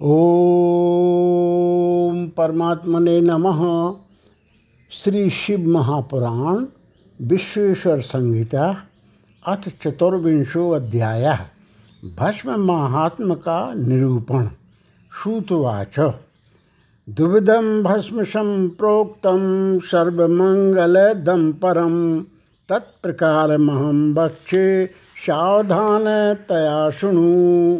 ओम परमात्मने नमः। श्री शिव महापुराण विश्वेश्वर संहिता, अथ चतुर्विंशो अध्याय, भस्म महात्म का निरूपण, श्रुतवाच। दुविधम भस्म संप्रोक्तम सर्वमंगलदम परम तत्प्रकारमहं वक्षे सावधानतया शुणु।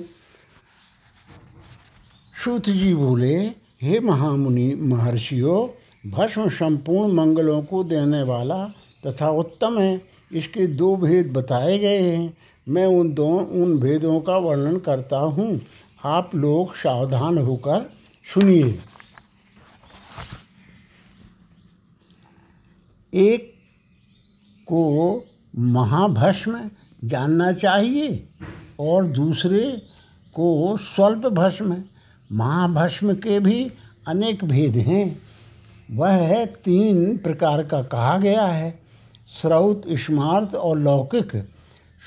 सूत जी बोले हे महामुनि महर्षियों, भस्म संपूर्ण मंगलों को देने वाला तथा उत्तम है। इसके दो भेद बताए गए हैं। मैं उन दो, उन भेदों का वर्णन करता हूँ। आप लोग सावधान होकर सुनिए। एक को महाभस्म जानना चाहिए और दूसरे को स्वल्प भस्म। महाभस्म के भी अनेक भेद हैं। वह है तीन प्रकार का कहा गया है। स्रौत स्मार्त और लौकिक।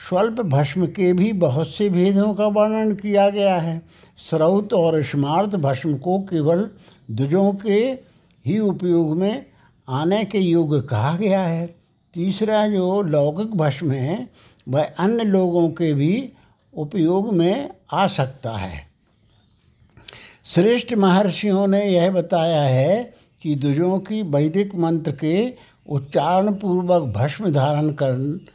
स्वल्प भस्म के भी बहुत से भेदों का वर्णन किया गया है। स्रौत और स्मार्त भस्म को केवल द्विजों के ही उपयोग में आने के योग्य कहा गया है। तीसरा जो लौकिक भस्म है, वह अन्य लोगों के भी उपयोग में आ सकता है। श्रेष्ठ महर्षियों ने यह बताया है कि दुजों की वैदिक मंत्र के उच्चारण पूर्वक भस्म धारण कर,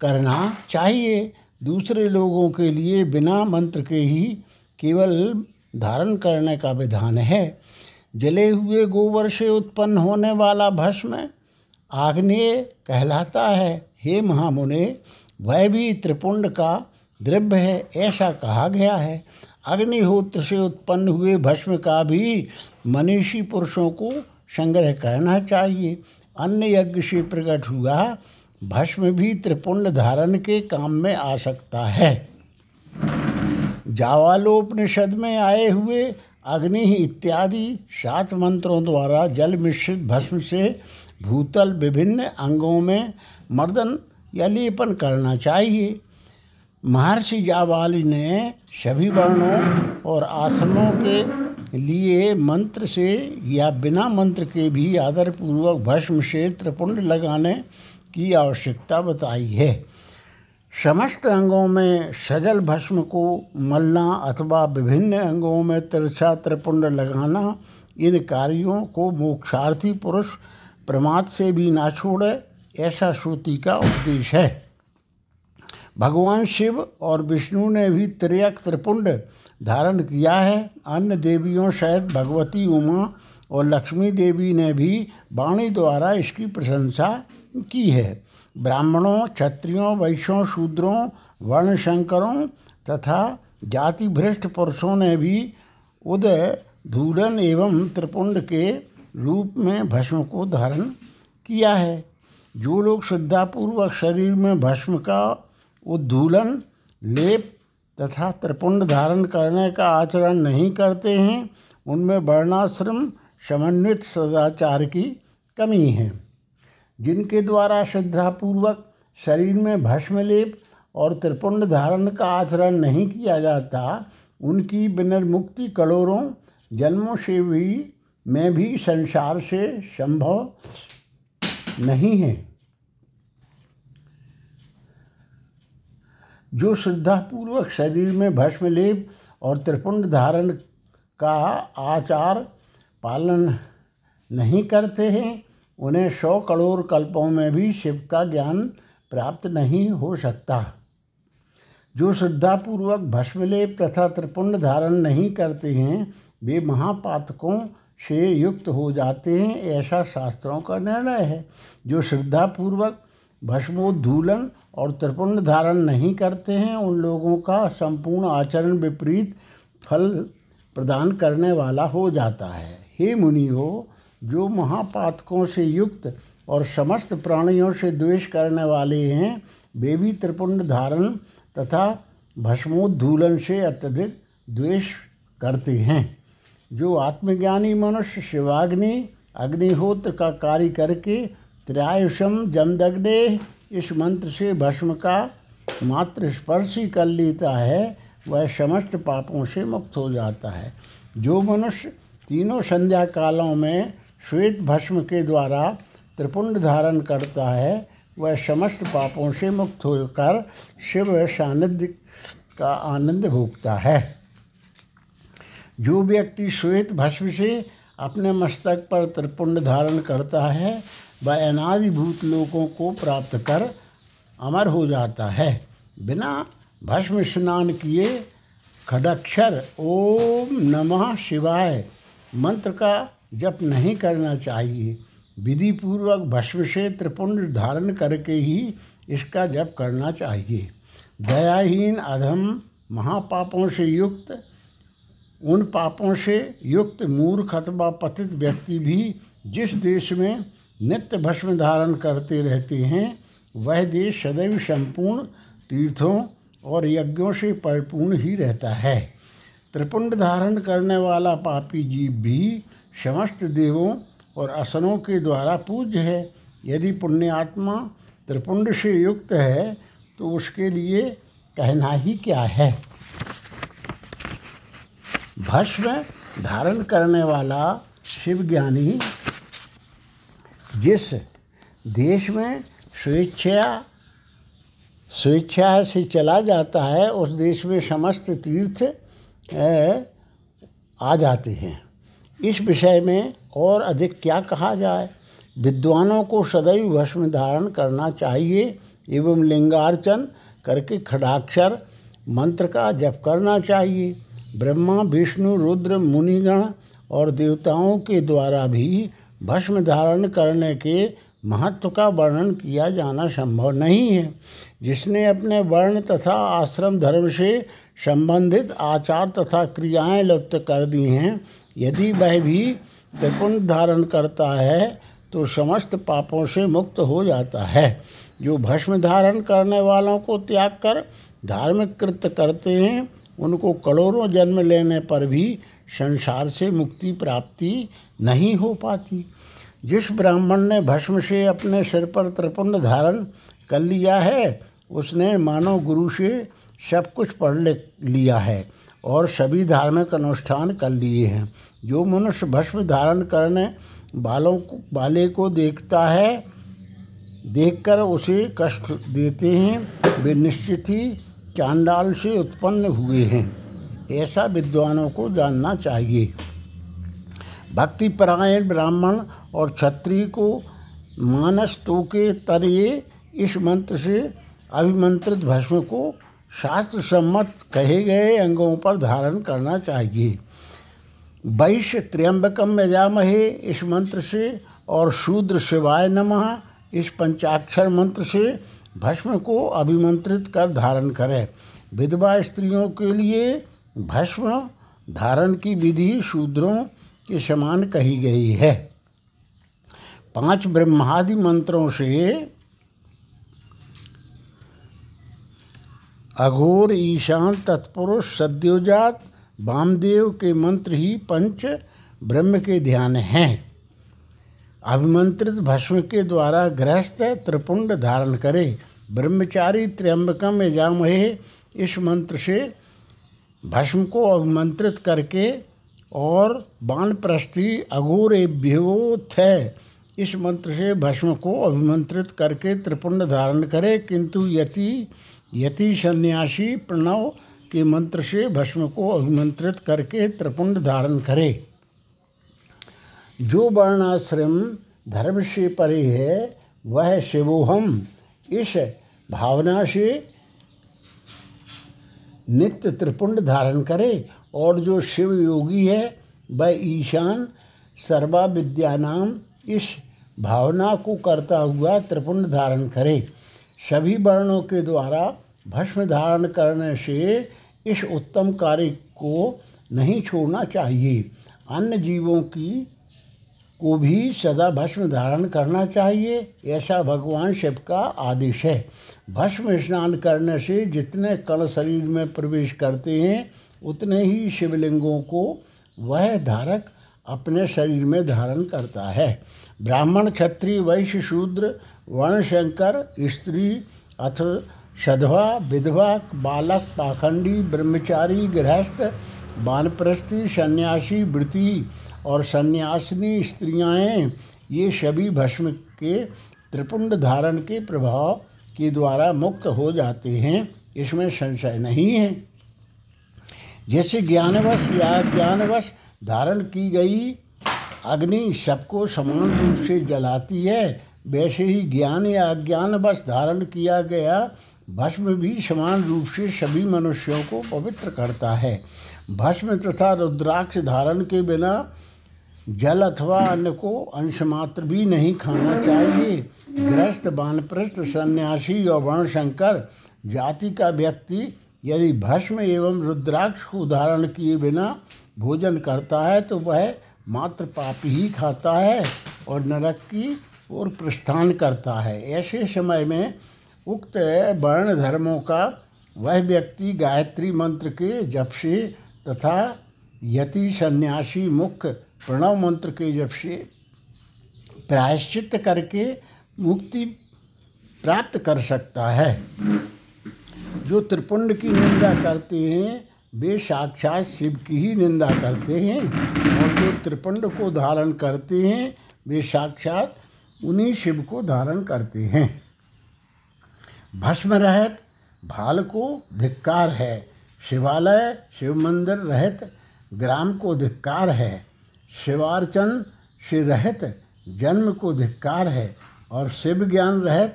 करना चाहिए। दूसरे लोगों के लिए बिना मंत्र के ही केवल धारण करने का विधान है। जले हुए गोबर से उत्पन्न होने वाला भस्म आग्नेय कहलाता है। हे महामुने वह भी त्रिपुंड का द्रव्य है ऐसा कहा गया है। अग्निहोत्र से उत्पन्न हुए भस्म का भी मनीषी पुरुषों को संग्रह करना चाहिए। अन्य यज्ञ से प्रकट हुआ भस्म भी त्रिपुंड धारण के काम में आ सकता है। जावालोपनिषद में आए हुए अग्नि इत्यादि सात मंत्रों द्वारा जल मिश्रित भस्म से भूतल विभिन्न अंगों में मर्दन या लेपन करना चाहिए। महर्षि जावाली ने सभी वर्णों और आसनों के लिए मंत्र से या बिना मंत्र के भी आदरपूर्वक भस्म से त्रिपुंड लगाने की आवश्यकता बताई है। समस्त अंगों में सजल भस्म को मलना अथवा विभिन्न अंगों में तिरछा त्रिपुंड लगाना, इन कार्यों को मोक्षार्थी पुरुष प्रमाद से भी ना छोड़े, ऐसा श्रुति का उपदेश है। भगवान शिव और विष्णु ने भी त्रियक त्रिपुंड धारण किया है। अन्य देवियों शायद भगवती उमा और लक्ष्मी देवी ने भी वाणी द्वारा इसकी प्रशंसा की है। ब्राह्मणों, क्षत्रियों, वैश्यों, शूद्रों, वर्णशंकरों तथा जाति भ्रष्ट पुरुषों ने भी उदय, धूलन एवं त्रिपुंड के रूप में भस्म को धारण किया है। जो लोग श्रद्धापूर्वक शरीर में भस्म का उद्धूलन लेप तथा त्रिपुंड धारण करने का आचरण नहीं करते हैं, उनमें वर्णाश्रम, समन्वित सदाचार की कमी है। जिनके द्वारा श्रद्धापूर्वक शरीर में भस्म लेप और त्रिपुंड धारण का आचरण नहीं किया जाता, उनकी विनिर्मुक्ति करोड़ों जन्मों से भी, में भी संसार से संभव नहीं है। जो श्रद्धापूर्वक शरीर में भस्म लेप और त्रिपुंड धारण का आचार पालन नहीं करते हैं, उन्हें सौ करोड़ कल्पों में भी शिव का ज्ञान प्राप्त नहीं हो सकता। जो श्रद्धापूर्वक भस्मलेप तथा त्रिपुंड धारण नहीं करते हैं, वे महापातकों से युक्त हो जाते हैं, ऐसा शास्त्रों का निर्णय है। जो श्रद्धापूर्वक भस्मोद्धूलन और त्रिपुंड धारण नहीं करते हैं, उन लोगों का संपूर्ण आचरण विपरीत फल प्रदान करने वाला हो जाता है। हे मुनि हो जो महापातकों से युक्त और समस्त प्राणियों से द्वेष करने वाले हैं, वे भी त्रिपुंड धारण तथा भस्मोद्धूलन से अत्यधिक द्वेष करते हैं। जो आत्मज्ञानी मनुष्य शिवाग्नि, अग्निहोत्र का कार्य करके त्रायुषम जमदग्ने इस मंत्र से भस्म का मात्र स्पर्श ही कर लेता है, वह समस्त पापों से मुक्त हो जाता है। जो मनुष्य तीनों संध्या कालों में श्वेत भस्म के द्वारा त्रिपुंड धारण करता है, वह समस्त पापों से मुक्त होकर शिव सानिध्य का आनंद भोगता है। जो व्यक्ति श्वेत भस्म से अपने मस्तक पर त्रिपुंड धारण करता है वह अनादिभूत लोकों को प्राप्त कर अमर हो जाता है। बिना भस्म स्नान किए खडक्षर, ओम नमः शिवाय, मंत्र का जप नहीं करना चाहिए। विधि पूर्वक भस्म से त्रिपुंड धारण करके ही इसका जप करना चाहिए। दयाहीन अधम महापापों से युक्त, उन पापों से युक्त मूर्ख अथवा पतित व्यक्ति भी जिस देश में नित्य भस्म धारण करते रहते हैं। वह देश सदैव संपूर्ण तीर्थों और यज्ञों से परिपूर्ण ही रहता है। त्रिपुंड धारण करने वाला पापी जीव भी समस्त देवों और असनों के द्वारा पूज्य है। यदि पुण्यात्मा त्रिपुंड से युक्त है तो उसके लिए कहना ही क्या है? भस्म धारण करने वाला शिव ज्ञानी जिस देश में स्वेच्छा स्वेच्छा से चला जाता है, उस देश में समस्त तीर्थ आ जाते हैं। इस विषय में और अधिक क्या कहा जाए? विद्वानों को सदैव भस्म धारण करना चाहिए एवं लिंगार्चन करके खड़ाक्षर मंत्र का जप करना चाहिए। ब्रह्मा, विष्णु, रुद्र, मुनिगण और देवताओं के द्वारा भी भस्म धारण करने के महत्व का वर्णन किया जाना संभव नहीं है। जिसने अपने वर्ण तथा आश्रम धर्म से संबंधित आचार तथा क्रियाएँ लुप्त कर दी हैं। यदि वह भी त्रिपुंड धारण करता है तो समस्त पापों से मुक्त हो जाता है। जो भस्म धारण करने वालों को त्याग कर धार्मिक कृत्य करते हैं, उनको करोड़ों जन्म लेने पर भी संसार से मुक्ति प्राप्ति नहीं हो पाती। जिस ब्राह्मण ने भस्म से अपने सिर पर त्रिपुंड धारण कर लिया है, उसने मानव गुरु से सब कुछ पढ़ ले, लिया है और सभी धार्मिक अनुष्ठान कर लिए हैं। जो मनुष्य भस्म धारण करने को वाले को देखता है, देखकर उसे कष्ट देते हैं, वे निश्चित ही चांडाल से उत्पन्न हुए हैं। ऐसा विद्वानों को जानना चाहिए। भक्ति परायण ब्राह्मण और क्षत्रिय को मानस तो के तरिए इस मंत्र से अभिमंत्रित भस्म को शास्त्र सम्मत कहे गए अंगों पर धारण करना चाहिए। वैश्य त्र्यंबकम यजामहे इस मंत्र से और शूद्र शिवाय नमः इस पंचाक्षर मंत्र से भस्म को अभिमंत्रित कर धारण करें। विधवा स्त्रियों के लिए भस्म धारण की विधि शूद्रों के समान कही गई है। पाँच ब्रह्मादि मंत्रों से अघोर, ईशान, तत्पुरुष, सद्योजात, वामदेव के मंत्र ही पंच ब्रह्म के ध्यान हैं। अभिमंत्रित भस्म के द्वारा गृहस्थ त्रिपुंड धारण करे। ब्रह्मचारी त्र्यंबकम यजामहे इस मंत्र से भस्म को अभिमंत्रित करके और बाण बाणप्रस्थी अघोरेभ्योथ इस मंत्र से भस्म को अभिमंत्रित करके त्रिपुंड धारण करे, किंतु यति यति सन्यासी प्रणव के मंत्र से भस्म को अभिमंत्रित करके त्रिपुंड धारण करे। जो वर्णाश्रम धर्म से परे है, वह शिवोहम। इस भावना से नित्य त्रिपुंड धारण करे और जो शिव योगी है, वह ईशान सर्वा विद्या नाम इस भावना को करता हुआ त्रिपुंड धारण करे। सभी वर्णों के द्वारा भस्म धारण करने से इस उत्तम कार्य को नहीं छोड़ना चाहिए। अन्य जीवों की को भी सदा भस्म धारण करना चाहिए, ऐसा भगवान शिव का आदेश है। भस्म स्नान करने से जितने कण शरीर में प्रवेश करते हैं, उतने ही शिवलिंगों को वह धारक अपने शरीर में धारण करता है। ब्राह्मण, क्षत्रिय, वैश्य, शूद्र, वर्णशंकर, स्त्री अथ सधवा, विधवा, बालक, पाखंडी, ब्रह्मचारी, गृहस्थ, वानप्रस्थी, सन्यासी, वृत्ति और सन्यासिनी स्त्रियाँ ये सभी भस्म के त्रिपुंड धारण के प्रभाव के द्वारा मुक्त हो जाते हैं। इसमें संशय नहीं है। जैसे ज्ञानवश या ज्ञानवश धारण की गई, अग्नि सबको समान रूप से जलाती है, वैसे ही ज्ञान या अज्ञानवश धारण किया गया भस्म भी समान रूप से सभी मनुष्यों को पवित्र करता है। भस्म तथा रुद्राक्ष धारण के बिना जल अथवा अन्न को अंश मात्र भी नहीं खाना चाहिए। गृहस्थ वानप्रस्थ सन्यासी और वर्णशंकर जाति का व्यक्ति यदि भस्म एवं रुद्राक्ष को धारण किए बिना भोजन करता है तो वह मात्र पाप ही खाता है और नरक की ओर प्रस्थान करता है। ऐसे समय में उक्त वर्ण धर्मों का वह व्यक्ति गायत्री मंत्र के जप से तथा यति सन्यासी मुख्य प्रणव मंत्र के जब से प्रायश्चित करके मुक्ति प्राप्त कर सकता है, जो त्रिपुंड की निंदा करते हैं, वे साक्षात शिव की ही निंदा करते हैं और जो त्रिपुंड को धारण करते हैं, वे साक्षात उन्हीं शिव को धारण करते हैं। भस्म रहित, भाल को धिक्कार है, शिवालय, शिव मंदिर रहत, ग्राम को धिक्कार है शिवार्चन से रहित जन्म को धिक्कार है और शिव ज्ञान रहित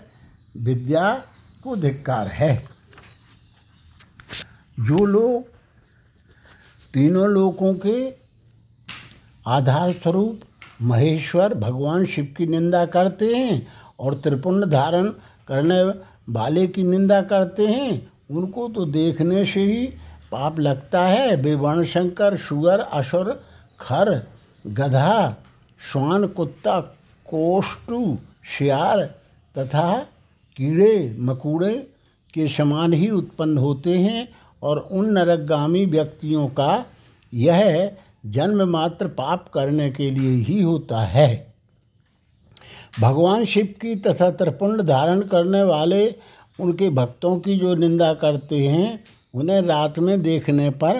विद्या को धिक्कार है। जो लोग, तीनों लोकों के आधार स्वरूप महेश्वर भगवान शिव की निंदा करते हैं और त्रिपुंड धारण करने वाले की निंदा करते हैं, उनको तो देखने से ही पाप लगता है। वे वर्णशंकर शुगर, असुर, खर गधा, श्वान, कुत्ता कोष्टु शियार तथा कीड़े, मकूड़े के समान ही उत्पन्न होते हैं और उन नरकगामी व्यक्तियों का यह जन्म मात्र पाप करने के लिए ही होता है। भगवान शिव की तथा त्रिपुंड धारण करने वाले उनके भक्तों की जो निंदा करते हैं, उन्हें रात में देखने पर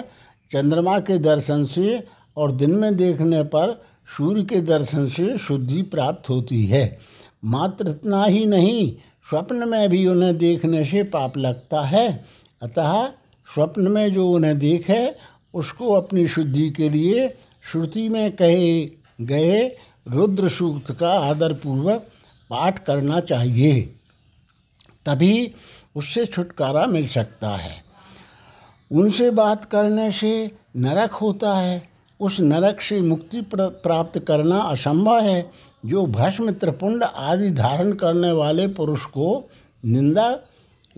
चंद्रमा के दर्शन से और दिन में देखने पर सूर्य के दर्शन से शुद्धि प्राप्त होती है। मात्र इतना ही नहीं, स्वप्न में भी उन्हें देखने से पाप लगता है। अतः स्वप्न में जो उन्हें देखे, उसको अपनी शुद्धि के लिए श्रुति में कहे गए रुद्र सूक्त का आदरपूर्वक पाठ करना चाहिए। तभी उससे छुटकारा मिल सकता है। उनसे बात करने से नरक होता है। उस नरक से मुक्ति प्राप्त करना असंभव है। जो भस्म त्रिपुंड आदि धारण करने वाले पुरुष को निंदा,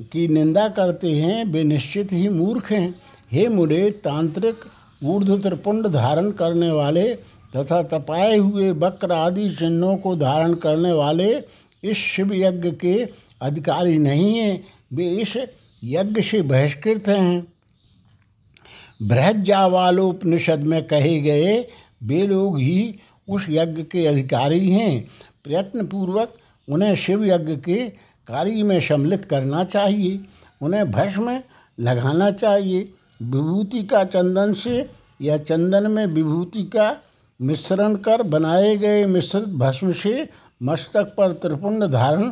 की निंदा करते हैं, वे निश्चित ही मूर्ख हैं। हे मुरे, तांत्रिक ऊर्ध्व त्रिपुंड धारण करने वाले तथा तपाए हुए वक्र आदि चिन्हों को धारण करने वाले इस शिव यज्ञ के अधिकारी नहीं हैं। वे इस यज्ञ से बहिष्कृत हैं। बृहज्जावालोपनिषद में कहे गए, वे लोग ही उस यज्ञ के अधिकारी हैं। प्रयत्नपूर्वक उन्हें शिव यज्ञ के कार्य में सम्मिलित करना चाहिए। उन्हें भस्म लगाना चाहिए। विभूति का चंदन से या चंदन में विभूति का मिश्रण कर बनाए गए मिश्रित भस्म से मस्तक पर त्रिपुंड धारण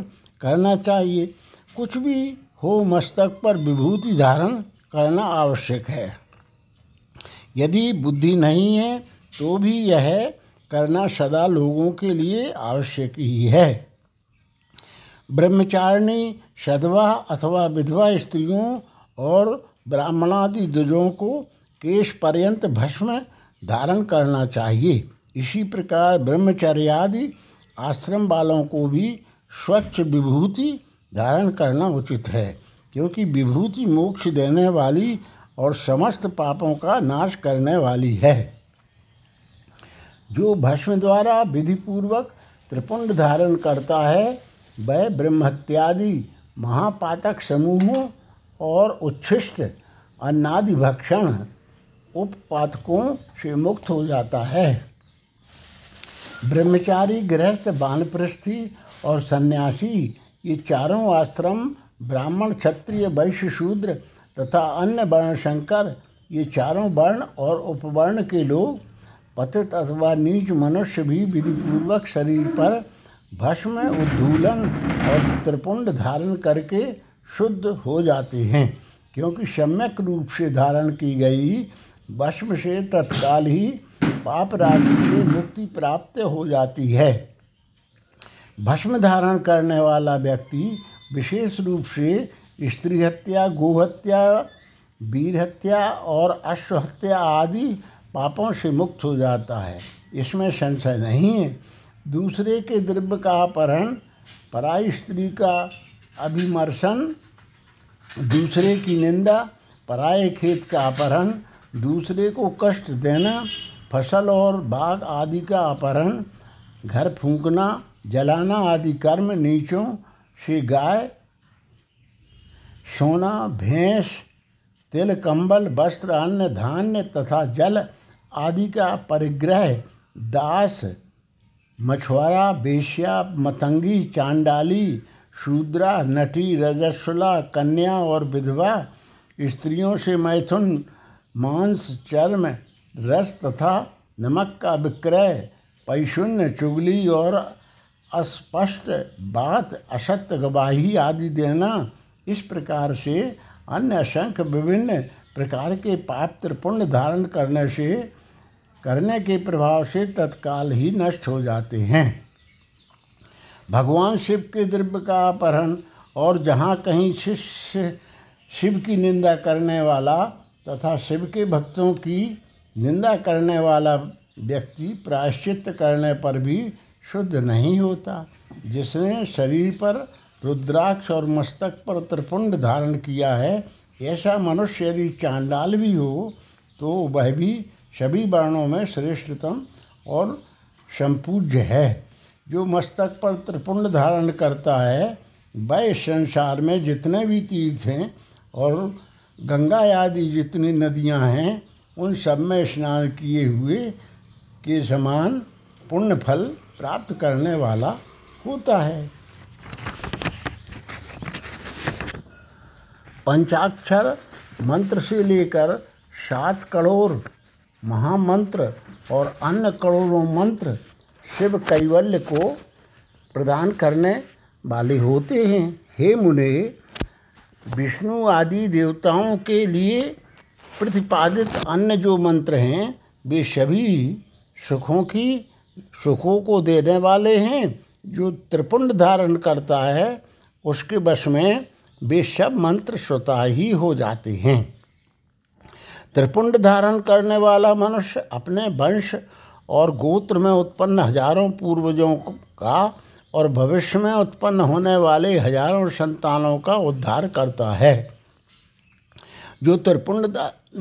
करना चाहिए। कुछ भी हो मस्तक पर विभूति धारण करना आवश्यक है। यदि बुद्धि नहीं है तो भी यह करना सदा लोगों के लिए आवश्यक ही है। ब्रह्मचारिणी, सदवा अथवा विधवा स्त्रियों और ब्राह्मणादि द्विजों को केश पर्यंत भस्म धारण करना चाहिए। इसी प्रकार ब्रह्मचर्यादि आश्रम वालों को भी स्वच्छ विभूति धारण करना उचित है, क्योंकि विभूति मोक्ष देने वाली और समस्त पापों का नाश करने वाली है। जो भस्म द्वारा विधिपूर्वक त्रिपुंड धारण करता है, वह ब्रह्मत्यादि महापातक समूहों और उच्छिष्ट अन्नादि भक्षण उपपातकों से मुक्त हो जाता है। ब्रह्मचारी, गृहस्थ बानप्रस्थी और सन्यासी, ये चारों आश्रम ब्राह्मण, क्षत्रिय, वैश्य, शूद्र तथा अन्य वर्ण शंकर, ये चारों वर्ण और उपवर्ण के लोग पतित अथवा नीच मनुष्य भी विधिपूर्वक शरीर पर भस्म, उद्धूलन और त्रिपुंड धारण करके शुद्ध हो जाते हैं, क्योंकि सम्यक रूप से धारण की गई भस्म से तत्काल ही पाप राशि से मुक्ति प्राप्त हो जाती है। भस्म धारण करने वाला व्यक्ति विशेष रूप से स्त्री हत्या गोहत्या वीर हत्या और अश्व हत्या आदि पापों से मुक्त हो जाता है। इसमें संशय नहीं है। दूसरे के द्रव्य का अपहरण, पराई स्त्री का अभिमर्शन, दूसरे की निंदा पराये खेत का अपहरण, दूसरे को कष्ट देना, फ़सल और बाग आदि का अपहरण, घर फूंकना, जलाना आदि कर्म नीचों से गाय सोना, भैंस, तिल, कंबल, वस्त्र अन्न धान्य तथा जल आदि का परिग्रह, दास, मछुआरा, बेश्या, मतंगी, चांडाली, शूद्रा, नटी, रजस्वला, कन्या और विधवा, स्त्रियों से मैथुन, मांस, चर्म, रस तथा नमक का विक्रय, पैशून्य, चुगली और अस्पष्ट बात, असत्य गवाही आदि देना इस प्रकार से अन्य असंख्य विभिन्न प्रकार के पाप त्रिपुण्य धारण करने से, करने के प्रभाव से तत्काल ही नष्ट हो जाते हैं। भगवान शिव के द्रव्य का अपहरण और जहाँ कहीं शिष्य शिव की निंदा करने वाला तथा शिव के भक्तों की निंदा करने वाला व्यक्ति प्रायश्चित करने पर भी शुद्ध नहीं होता, जिसने शरीर पर रुद्राक्ष और मस्तक पर त्रिपुंड धारण किया है। ऐसा मनुष्य यदि चांडाल भी हो तो वह भी सभी वर्णों में श्रेष्ठतम और संपूज्य है। जो मस्तक पर त्रिपुंड धारण करता है, वह संसार में जितने भी तीर्थ हैं और गंगा आदि जितनी नदियाँ हैं, उन सब में स्नान किए हुए के समान पुण्य फल प्राप्त करने वाला होता है। पंचाक्षर मंत्र से लेकर सात करोड़ महामंत्र और अन्य करोड़ों मंत्र शिव कैवल्य को प्रदान करने वाले होते हैं। हे मुने, विष्णु आदि देवताओं के लिए प्रतिपादित अन्य जो मंत्र हैं, वे सभी सुखों की, सुखों को देने वाले हैं। जो त्रिपुंड धारण करता है, उसके वश में वे सब मंत्र स्वतः ही हो जाते हैं। त्रिपुंड धारण करने वाला मनुष्य अपने वंश और गोत्र में उत्पन्न हज़ारों पूर्वजों का और भविष्य में उत्पन्न होने वाले हज़ारों संतानों का उद्धार करता है। जो त्रिपुंड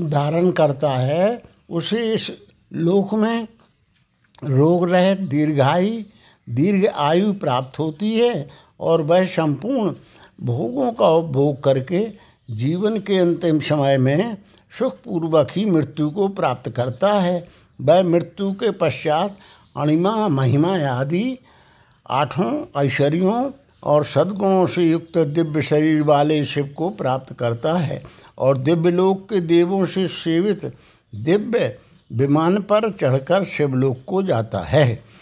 धारण करता है, उसे इस लोक में रोग रहित दीर्घायु दीर्घ आयु प्राप्त होती है और वह संपूर्ण भोगों का उपभोग करके जीवन के अंतिम समय में सुखपूर्वक ही मृत्यु को प्राप्त करता है। वह मृत्यु के पश्चात अणिमा, महिमा आदि आठों ऐश्वर्यों और सद्गुणों से युक्त दिव्य शरीर वाले शिव को प्राप्त करता है और दिव्य लोक के देवों से सेवित दिव्य विमान पर चढ़कर शिवलोक को जाता है।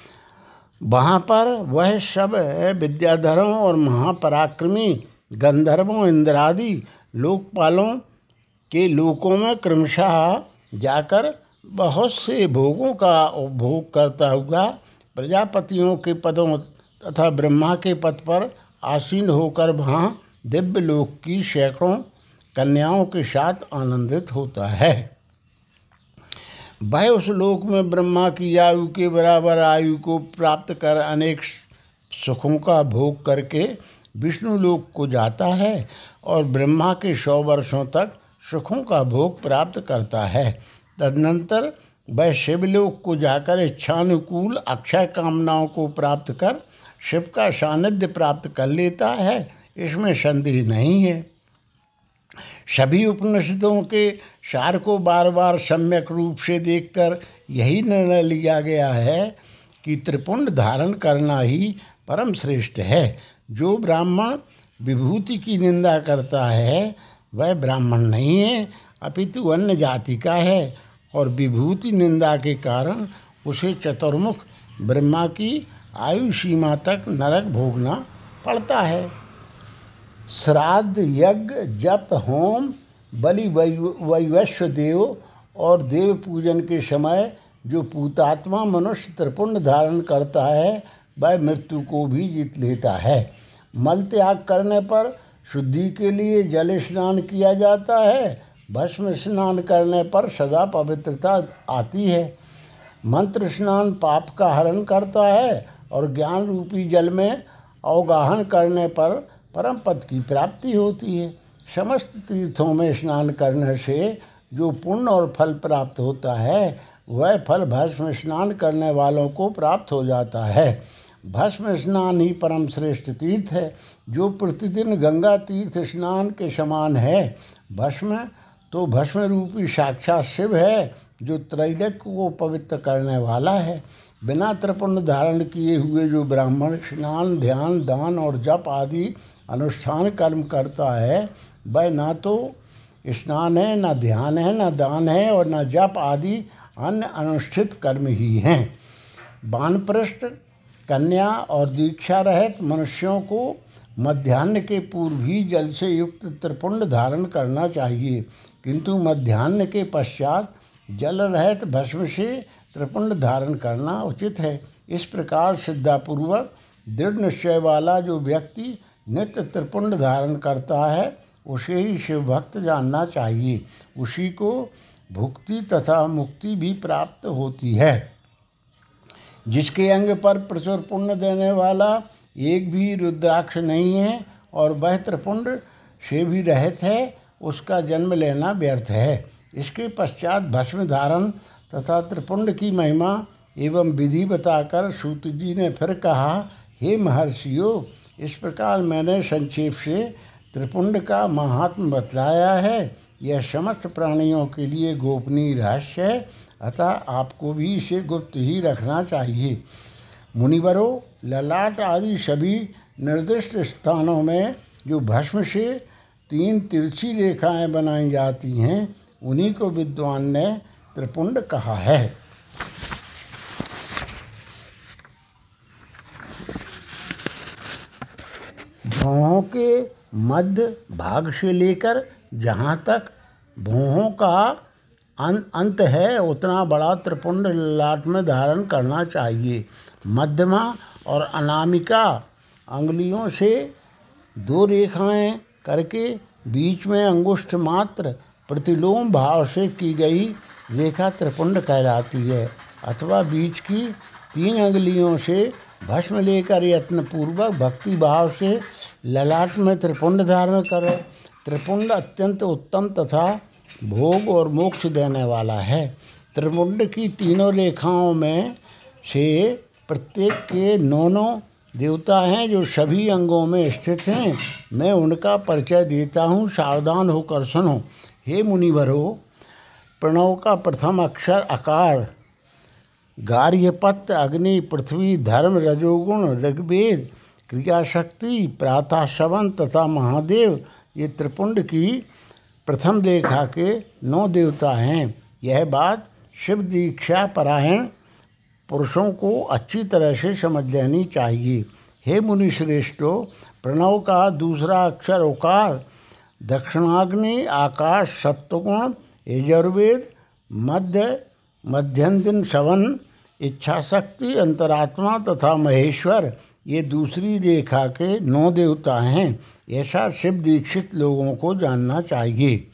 वहाँ पर वह सब विद्याधरों और महापराक्रमी गंधर्वों, इंद्रादि लोकपालों के लोकों में क्रमशः जाकर बहुत से भोगों का उपभोग करता हुआ प्रजापतियों के पदों तथा ब्रह्मा के पद पर आसीन होकर वहाँ दिव्य लोक की सैकड़ों कन्याओं के साथ आनंदित होता है। वह उस लोक में ब्रह्मा की आयु के बराबर आयु को प्राप्त कर अनेक सुखों का भोग करके विष्णु लोक को जाता है और ब्रह्मा के सौ वर्षों तक सुखों का भोग प्राप्त करता है। तदनंतर वह शिवलोक को जाकर इच्छानुकूल अक्षय कामनाओं को प्राप्त कर शिव का सानिध्य प्राप्त कर लेता है। इसमें संदेह नहीं है। सभी उपनिषदों के सार को बार बार सम्यक रूप से देखकर यही निर्णय लिया गया है कि त्रिपुंड धारण करना ही परम श्रेष्ठ है। जो ब्राह्मण विभूति की निंदा करता है, वह ब्राह्मण नहीं है, अपितु अन्य जाति का है और विभूति निंदा के कारण उसे चतुर्मुख ब्रह्मा की आयु सीमा तक नरक भोगना पड़ता है। श्राद्ध, यज्ञ, जप, होम, बलि वैवश्व देव और देव पूजन के समय जो पूतात्मा मनुष्य त्रिपुंड धारण करता है, वह मृत्यु को भी जीत लेता है। मल त्याग करने पर शुद्धि के लिए जल स्नान किया जाता है। भस्म स्नान करने पर सदा पवित्रता आती है। मंत्र स्नान पाप का हरण करता है और ज्ञान रूपी जल में अवगाहन करने पर परम पद की प्राप्ति होती है। समस्त तीर्थों में स्नान करने से जो पुण्य और फल प्राप्त होता है, वह फल भस्म स्नान करने वालों को प्राप्त हो जाता है। भस्म स्नान ही परम श्रेष्ठ तीर्थ है। जो प्रतिदिन गंगा तीर्थ स्नान के समान है, भस्म तो भस्म रूपी साक्षात शिव है, जो त्रैलक्य को पवित्र करने वाला है। बिना त्रिपुंड धारण किए हुए जो ब्राह्मण स्नान, ध्यान, दान और जप आदि अनुष्ठान कर्म करता है, वह ना तो स्नान है, ना ध्यान है, ना दान है और ना जप आदि अन्य अनुष्ठित कर्म ही हैं। बानप्रस्थ, कन्या और दीक्षा रहित मनुष्यों को मध्यान्ह के पूर्व ही जल से युक्त त्रिपुंड धारण करना चाहिए। किंतु मध्यान्ह के पश्चात जल रहित भस्म से त्रिपुंड धारण करना उचित है। इस प्रकार श्रद्धापूर्वक, दृढ़ निश्चय वाला जो व्यक्ति नित्य त्रिपुंड धारण करता है, उसे ही शिव भक्त जानना चाहिए। उसी को भुक्ति तथा मुक्ति भी प्राप्त होती है। जिसके अंग पर प्रचुर पुण्य देने वाला एक भी रुद्राक्ष नहीं है और वह त्रिपुंड से भी रहित है, उसका जन्म लेना व्यर्थ है। इसके पश्चात भस्म धारण तथा त्रिपुंड की महिमा एवं विधि बताकर सूत जी ने फिर कहा हे महर्षियों, इस प्रकार मैंने संक्षेप से त्रिपुंड का महात्म बतलाया है। यह समस्त प्राणियों के लिए गोपनीय रहस्य है, अतः आपको भी इसे गुप्त ही रखना चाहिए। मुनिवरों, ललाट आदि सभी निर्दिष्ट स्थानों में जो भस्म से तीन तिरछी रेखाएँ बनाई जाती हैं, उन्हीं को विद्वान ने त्रिपुंड कहा है। भौहों के मध्य भाग से लेकर जहाँ तक भौहों का अं-, अंत है उतना बड़ा त्रिपुंड लाट में धारण करना चाहिए। मध्यमा और अनामिका अंगुलियों से दो रेखाएँ करके बीच में अंगुष्ठ मात्र प्रतिलोम भाव से की गई रेखा त्रिपुंड कहलाती है अथवा बीच की तीन अंगुलियों से भस्म लेकर यत्नपूर्वक भक्ति भाव से ललाट में त्रिपुंड धारण करें, त्रिपुंड अत्यंत उत्तम तथा भोग और मोक्ष देने वाला है। त्रिपुंड की तीनों रेखाओं में से प्रत्येक के नौ नौ देवता हैं जो सभी अंगों में स्थित हैं। मैं उनका परिचय देता हूँ। सावधान होकर सुनो। हे मुनिवरो, प्रणव का प्रथम अक्षर आकार गार्यपत, अग्नि, पृथ्वी, धर्म, रजोगुण, ऋग्वेद, क्रियाशक्ति प्रातः तथा महादेव, ये त्रिपुंड की प्रथम रेखा के नौ देवता हैं। यह बात शिव दीक्षा परायण पुरुषों को अच्छी तरह से समझ लेनी चाहिए। हे मुनि श्रेष्ठो प्रणव का दूसरा अक्षर ओकार, दक्षिणाग्नि, आकाश, सत्वगुण, यजुर्वेद, मध्य मध्यंदिन शवन इच्छा शक्ति अंतरात्मा तथा महेश्वर, ये दूसरी रेखा के नौ देवता हैं। ऐसा शिव दीक्षित लोगों को जानना चाहिए।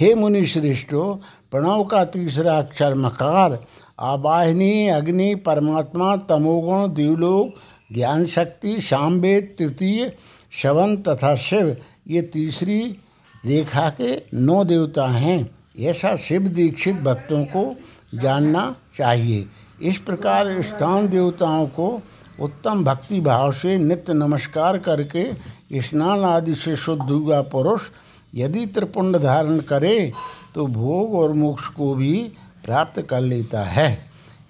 हे मुनि श्रेष्ठो, प्रणव का तीसरा अक्षर मकार, आवाहिनी, अग्नि, परमात्मा, तमोगुण, दिवलोक ज्ञान शक्ति शामवेद, तृतीय, शवन तथा शिव, ये तीसरी रेखा के नौ देवता हैं। ऐसा शिव दीक्षित भक्तों को जानना चाहिए। इस प्रकार स्थान देवताओं को उत्तम भक्ति भाव से नित्य नमस्कार करके स्नान आदि से शुद्ध हुआ पुरुष यदि त्रिपुंड धारण करे तो भोग और मोक्ष को भी प्राप्त कर लेता है।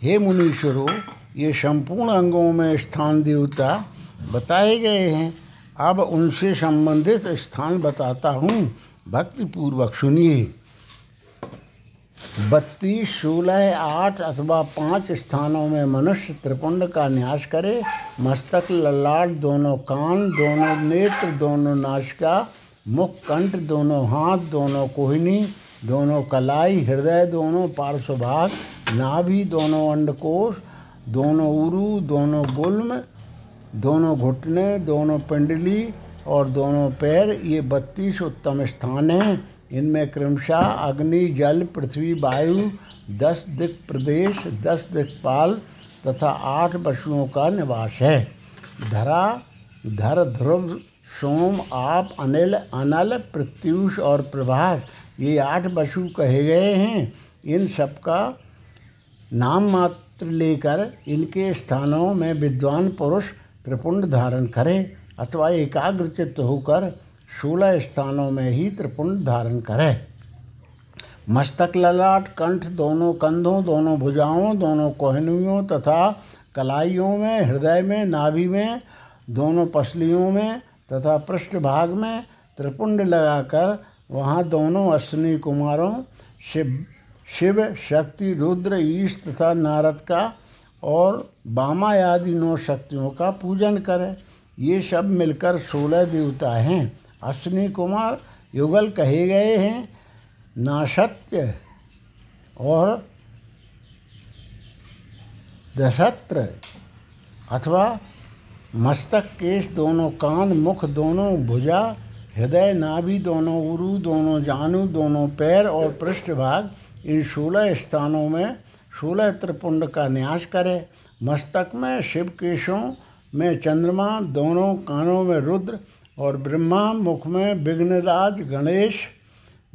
हे मुनीश्वरों, ये संपूर्ण अंगों में स्थान देवता बताए गए हैं। अब उनसे संबंधित स्थान बताता हूँ। भक्तिपूर्वक सुनिए। बत्तीस सोलह आठ अथवा पाँच स्थानों में मनुष्य त्रिपुंड का न्यास करे, मस्तक, ललाट, दोनों कान, दोनों नेत्र, दोनों नाशिका, मुख, कंठ, दोनों हाथ, दोनों कोहिनी, दोनों कलाई, हृदय, दोनों पार्श्वभाग, नाभि, दोनों अंडकोश, दोनों उरु, दोनों गुल्म, दोनों घुटने, दोनों पिंडली और दोनों पैर, ये बत्तीस उत्तम स्थान हैं। इनमें क्रमशः अग्नि, जल, पृथ्वी, वायु, दस दिक प्रदेश, दस दिक्पाल तथा आठ पशुओं का निवास है। धरा, धर, ध्रुव, सोम, आप, अनिल, अनल, प्रत्युष और प्रभास, ये आठ पशु कहे गए हैं। इन सबका नाम मात्र लेकर इनके स्थानों में विद्वान पुरुष त्रिपुंड धारण करे। अथवा एकाग्रचित्त होकर सोलह स्थानों में ही त्रिपुंड धारण करे। मस्तक ललाट, कंठ दोनों कंधों, दोनों भुजाओं, दोनों कोहनियों तथा कलाइयों में, हृदय में, नाभि में, दोनों पसलियों में तथा पृष्ठभाग में त्रिपुंड लगाकर वहाँ दोनों अश्विनी कुमारों, शिव शिव, शक्ति, रुद्र, ईश तथा नारद का और बामा आदि नौ शक्तियों का पूजन करें। ये सब मिलकर सोलह देवता हैं। अश्विनी कुमार युगल कहे गए हैं नासत्य और दशत्र अथवा मस्तक केश दोनों, कान मुख दोनों, भुजा, हृदय नाभि दोनों, उरु दोनों, जानू दोनों, पैर और पृष्ठभाग इन सोलह स्थानों में सोलह त्रिपुंड का न्यास करे। मस्तक में शिव केशों में चंद्रमा, दोनों कानों में रुद्र और ब्रह्मा, मुख में विघ्नराज गणेश,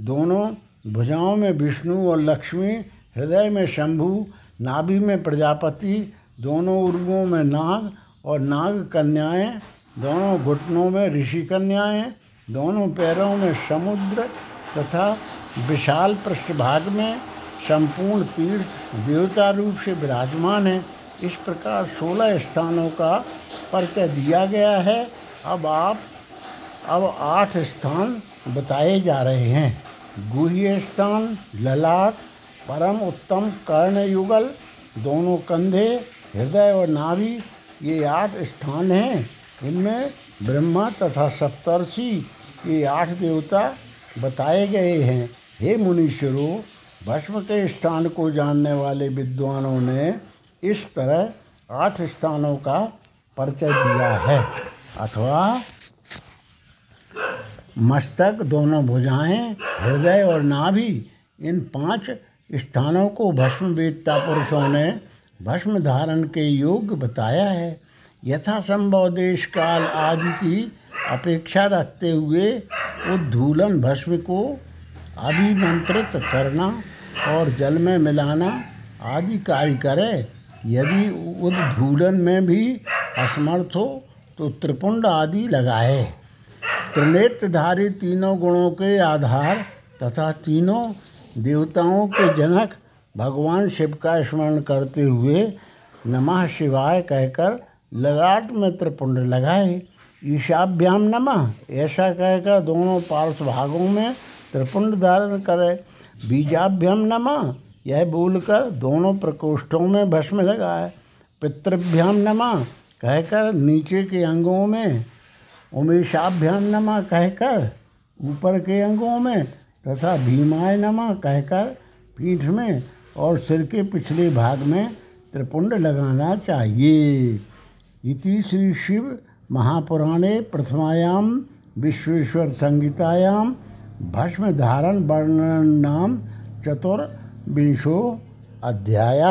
दोनों भुजाओं में विष्णु और लक्ष्मी, हृदय में शंभु, नाभि में प्रजापति, दोनों उर्वों में नाग और नाग कन्याएँ, दोनों घुटनों में ऋषि कन्याएँ, दोनों पैरों में समुद्र तथा विशाल पृष्ठभाग में संपूर्ण तीर्थ देवता रूप से विराजमान है। इस प्रकार सोलह स्थानों का परिचय दिया गया है। अब आप, अब आठ स्थान बताए जा रहे हैं। गुह्य स्थान, ललाट, परम उत्तम कर्ण युगल दोनों कंधे, हृदय और नाभि, ये आठ स्थान हैं। इनमें ब्रह्मा तथा सप्तर्षि, ये आठ देवता बताए गए हैं। हे मुनीश्वरों, भस्म के स्थान को जानने वाले विद्वानों ने इस तरह आठ स्थानों का परिचय दिया है। अथवा मस्तक, दोनों भुजाएँ, हृदय और नाभि, इन पाँच स्थानों को भस्म वेदता पुरुषों ने भस्म धारण के योग्य बताया है। यथा संभव देश काल आदि की अपेक्षा रखते हुए उद्धूलन भस्म को अभिमंत्रित करना और जल में मिलाना आदि कार्य करे। यदि उद्धूलन में भी असमर्थ हो तो त्रिपुंड आदि लगाए। त्रिनेत्रधारी तीनों गुणों के आधार तथा तीनों देवताओं के जनक भगवान शिव का स्मरण करते हुए नमः शिवाय कहकर लगाट में त्रिपुंड लगाए। ईशाभ्याम नमः, ऐसा कहकर दोनों पार्श्व भागों में त्रिपुंड धारण करे। बीजाभ्याम नमः यह बोलकर दोनों प्रकोष्ठों में भस्म लगाए पितृभ्याम नमा कहकर नीचे के अंगों में उमेशाभ्याम नमा कहकर ऊपर के अंगों में, तथा भीमाय नमा कहकर पीठ में और सिर के पिछले भाग में त्रिपुंड लगाना चाहिए। इति श्री शिव महापुराणे प्रथमायाम विश्वेश्वर संगीतायाम भस्म धारण वर्णन नाम चतुर्विंशो अध्याय।